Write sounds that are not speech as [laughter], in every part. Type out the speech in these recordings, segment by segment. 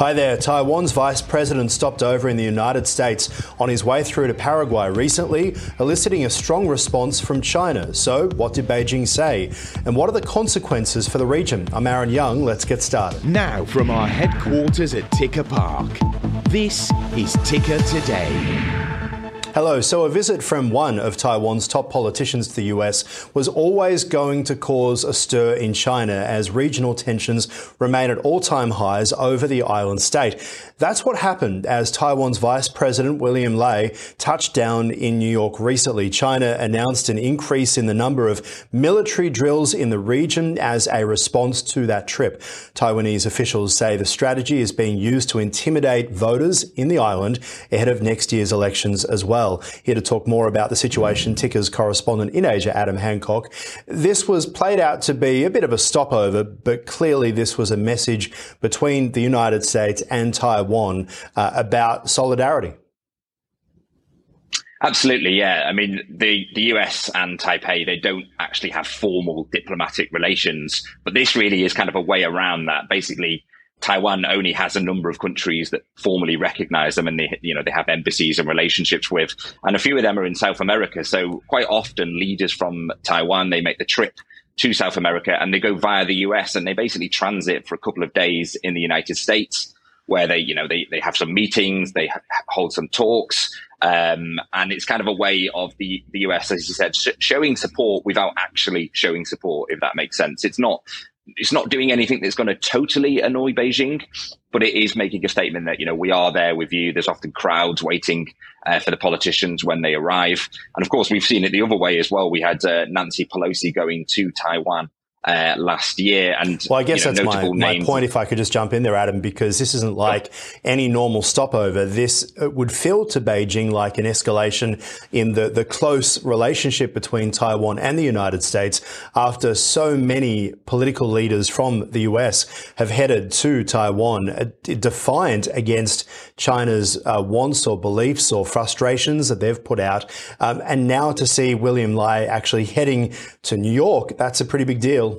Hi there. Taiwan's vice president stopped over in the United States on his way through to Paraguay recently, eliciting a strong response from China. So, what did Beijing say? And what are the consequences for the region? I'm Aaron Young. Let's get started. Now, from our headquarters at Ticker Park, this is Ticker Today. Hello. So, a visit from one of Taiwan's top politicians to the US was always going to cause a stir in China as regional tensions remain at all time highs over the island state. That's what happened as Taiwan's Vice President William Lai touched down in New York recently. China announced an increase in the number of military drills in the region as a response to that trip. Taiwanese officials say the strategy is being used to intimidate voters in the island ahead of next year's elections as well well. Here to talk more about the situation, Ticker's correspondent in Asia, Adam Hancock. This was played out to be a bit of a stopover, but clearly this was a message between the United States and Taiwan uh, about solidarity. Absolutely, yeah. I mean, the, the US and Taipei, they don't actually have formal diplomatic relations, but this really is kind of a way around that. Basically, Taiwan only has a number of countries that formally recognize them and they, you know, they have embassies and relationships with. And a few of them are in South America. So quite often leaders from Taiwan, they make the trip to South America and they go via the US and they basically transit for a couple of days in the United States where they, you know, they, they have some meetings, they ha- hold some talks. Um, and it's kind of a way of the, the US, as you said, sh- showing support without actually showing support, if that makes sense. It's not it's not doing anything that's going to totally annoy Beijing, but it is making a statement that you know we are there with you. There's often crowds waiting uh, for the politicians when they arrive, and of course we've seen it the other way as well. We had uh, Nancy Pelosi going to Taiwan uh, last year. And well, I guess you know, that's my, my point. If I could just jump in there, Adam, because this isn't like any normal stopover. This would feel to Beijing like an escalation in the the close relationship between Taiwan and the United States after so many political leaders from the US have headed to Taiwan, uh, defiant against China's uh, wants or beliefs or frustrations that they've put out, um, and now to see William Lai actually heading to New York, that's a pretty big deal.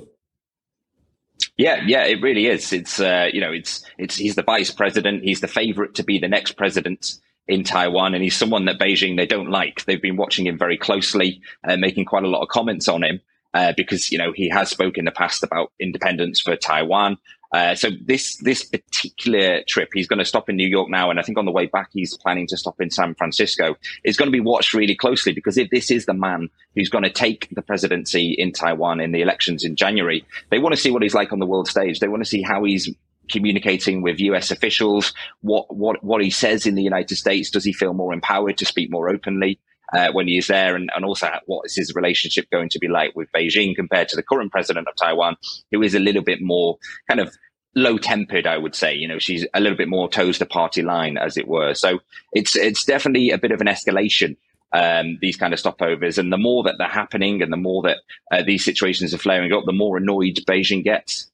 Yeah, yeah, it really is. It's uh, you know, it's it's he's the vice president. He's the favorite to be the next president in Taiwan, and he's someone that Beijing they don't like. They've been watching him very closely, uh, making quite a lot of comments on him uh, because you know he has spoken in the past about independence for Taiwan. Uh, so this this particular trip, he's going to stop in New York now, and I think on the way back he's planning to stop in San Francisco. Is going to be watched really closely because if this is the man who's going to take the presidency in Taiwan in the elections in January, they want to see what he's like on the world stage. They want to see how he's communicating with US officials, what what what he says in the United States. Does he feel more empowered to speak more openly? Uh, when he is there, and, and also what is his relationship going to be like with Beijing compared to the current president of Taiwan, who is a little bit more kind of low tempered, I would say. You know, she's a little bit more toes the party line, as it were. So it's it's definitely a bit of an escalation. Um, these kind of stopovers, and the more that they're happening, and the more that uh, these situations are flaring up, the more annoyed Beijing gets.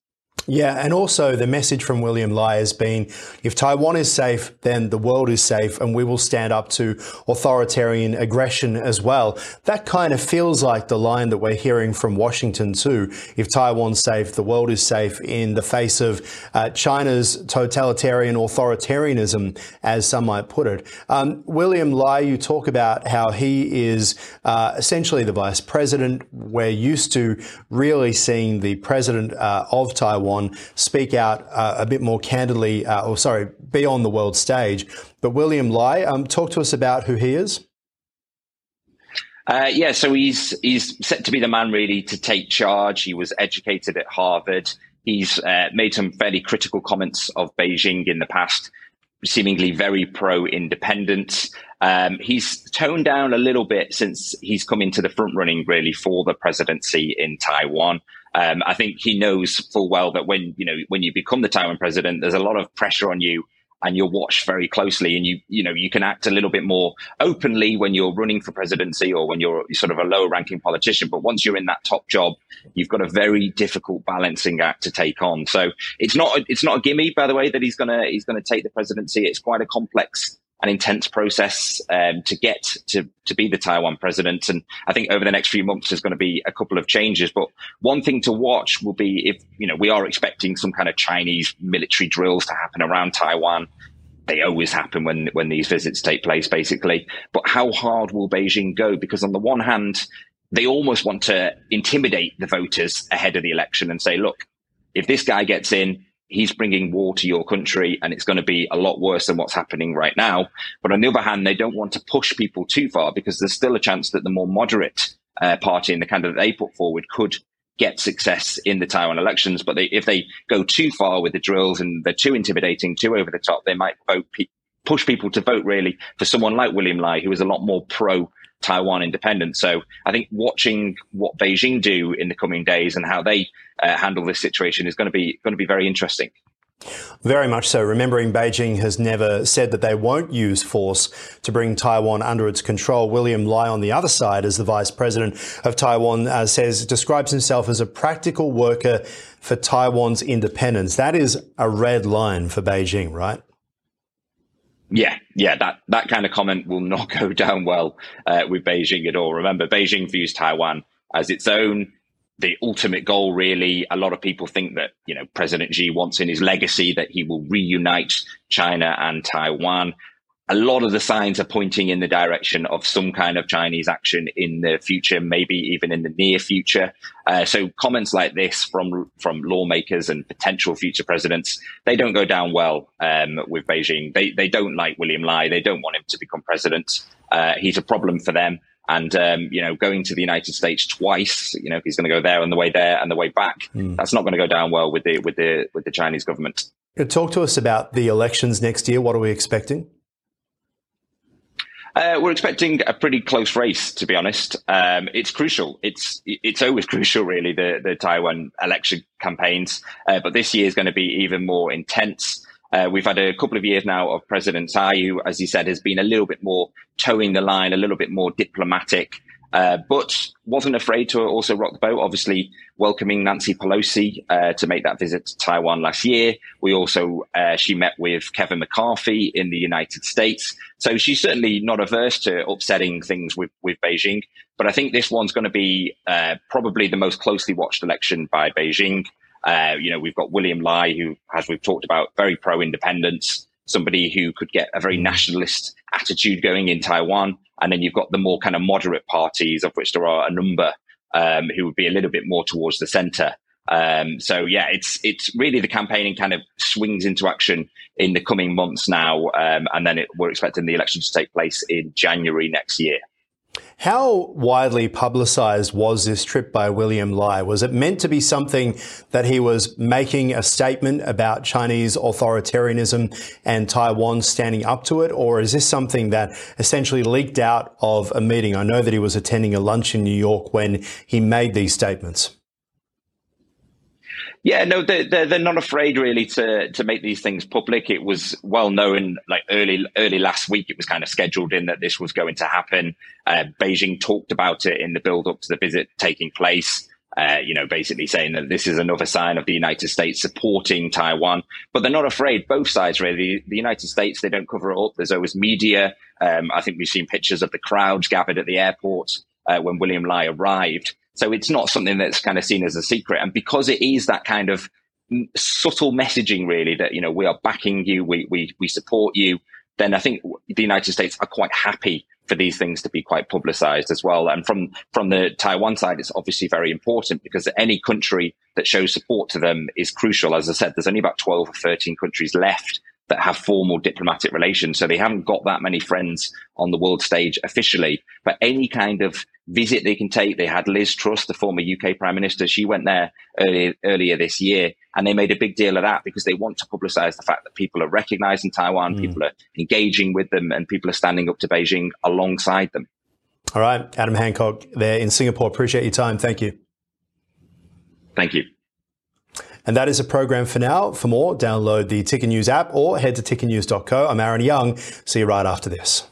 Yeah, and also the message from William Lai has been if Taiwan is safe, then the world is safe, and we will stand up to authoritarian aggression as well. That kind of feels like the line that we're hearing from Washington too. If Taiwan's safe, the world is safe in the face of uh, China's totalitarian authoritarianism, as some might put it. Um, William Lai, you talk about how he is uh, essentially the vice president. We're used to really seeing the president uh, of Taiwan on speak out uh, a bit more candidly, uh, or sorry, be on the world stage. But William Lai, um, talk to us about who he is. Uh, yeah, so he's he's set to be the man really to take charge. He was educated at Harvard. He's uh, made some fairly critical comments of Beijing in the past, seemingly very pro independence. Um, he's toned down a little bit since he's come into the front running really for the presidency in Taiwan. Um, I think he knows full well that when you know when you become the Taiwan president, there's a lot of pressure on you, and you're watched very closely, and you you know you can act a little bit more openly when you're running for presidency or when you're sort of a lower ranking politician. But once you're in that top job, you've got a very difficult balancing act to take on. So it's not it's not a gimme, by the way, that he's gonna he's gonna take the presidency. It's quite a complex an intense process um, to get to, to be the Taiwan president. And I think over the next few months, there's going to be a couple of changes. But one thing to watch will be if, you know, we are expecting some kind of Chinese military drills to happen around Taiwan. They always happen when, when these visits take place, basically. But how hard will Beijing go? Because on the one hand, they almost want to intimidate the voters ahead of the election and say, look, if this guy gets in, he's bringing war to your country and it's going to be a lot worse than what's happening right now. But on the other hand, they don't want to push people too far because there's still a chance that the more moderate uh, party and the candidate they put forward could get success in the Taiwan elections. But they, if they go too far with the drills and they're too intimidating, too over the top, they might vote pe- push people to vote really for someone like William Lai, who is a lot more pro Taiwan independence. So I think watching what Beijing do in the coming days and how they uh, handle this situation is going to be going to be very interesting. Very much so. Remembering Beijing has never said that they won't use force to bring Taiwan under its control. William Lai, on the other side, as the vice president of Taiwan, uh, says describes himself as a practical worker for Taiwan's independence. That is a red line for Beijing, right? Yeah, yeah, that, that kind of comment will not [laughs] go down well uh, with Beijing at all. Remember, Beijing views Taiwan as its own, the ultimate goal, really. A lot of people think that, you know, President Xi wants in his legacy that he will reunite China and Taiwan a lot of the signs are pointing in the direction of some kind of Chinese action in the future, maybe even in the near future. Uh, so comments like this from from lawmakers and potential future presidents, they don't go down well um, with Beijing. They they don't like William Lai. They don't want him to become president. Uh, he's a problem for them. And um, you know, going to the United States twice, you know, he's going to go there on the way there and the way back. Mm. That's not going to go down well with the with the with the Chinese government. Talk to us about the elections next year. What are we expecting? Uh, we're expecting a pretty close race, to be honest. Um, it's crucial. It's it's always crucial, really, the the Taiwan election campaigns. Uh, but this year is going to be even more intense. Uh, we've had a couple of years now of President Tsai, who, as he said, has been a little bit more towing the line, a little bit more diplomatic. Uh, but wasn't afraid to also rock the boat. Obviously, welcoming Nancy Pelosi uh, to make that visit to Taiwan last year. We also uh, she met with Kevin McCarthy in the United States, so she's certainly not averse to upsetting things with with Beijing. But I think this one's going to be uh, probably the most closely watched election by Beijing. Uh, you know, we've got William Lai, who, as we've talked about, very pro independence somebody who could get a very nationalist attitude going in Taiwan. And then you've got the more kind of moderate parties, of which there are a number, um, who would be a little bit more towards the center. Um, so yeah, it's it's really the campaigning kind of swings into action in the coming months now, um, and then it, we're expecting the election to take place in January next year. How widely publicised was this trip by William Lai? Was it meant to be something that he was making a statement about Chinese authoritarianism and Taiwan standing up to it? Or is this something that essentially leaked out of a meeting? I know that he was attending a lunch in New York when he made these statements. Yeah, no, they're, they're, not afraid really to to make these things public. It was well known, like early early last week, it was kind of scheduled in that this was going to happen. Uh, Beijing talked about it in the build up to the visit taking place. Uh, you know, basically saying that this is another sign of the United States supporting Taiwan, but they're not afraid. Both sides, really. The United States, they don't cover it up. There's always media. Um, I think we've seen pictures of the crowds gathered at the airport uh, when William Lai arrived. So it's not something that's kind of seen as a secret. And because it is that kind of subtle messaging, really, that, you know, we are backing you, we, we, we support you, then I think the United States are quite happy for these things to be quite publicized as well. And from, from the Taiwan side, it's obviously very important because any country that shows support to them is crucial. As I said, there's only about 12 or 13 countries left that have formal diplomatic relations. So they haven't got that many friends on the world stage officially, but any kind of visit they can take. They had Liz Truss, the former UK Prime Minister. She went there earlier, earlier this year and they made a big deal of that because they want to publicize the fact that people are recognizing Taiwan, mm. people are engaging with them and people are standing up to Beijing alongside them. All right. Adam Hancock there in Singapore. Appreciate your time. Thank you. Thank you. And that is a program for now. For more, download the Ticker News app or head to tickernews.co. I'm Aaron Young. See you right after this.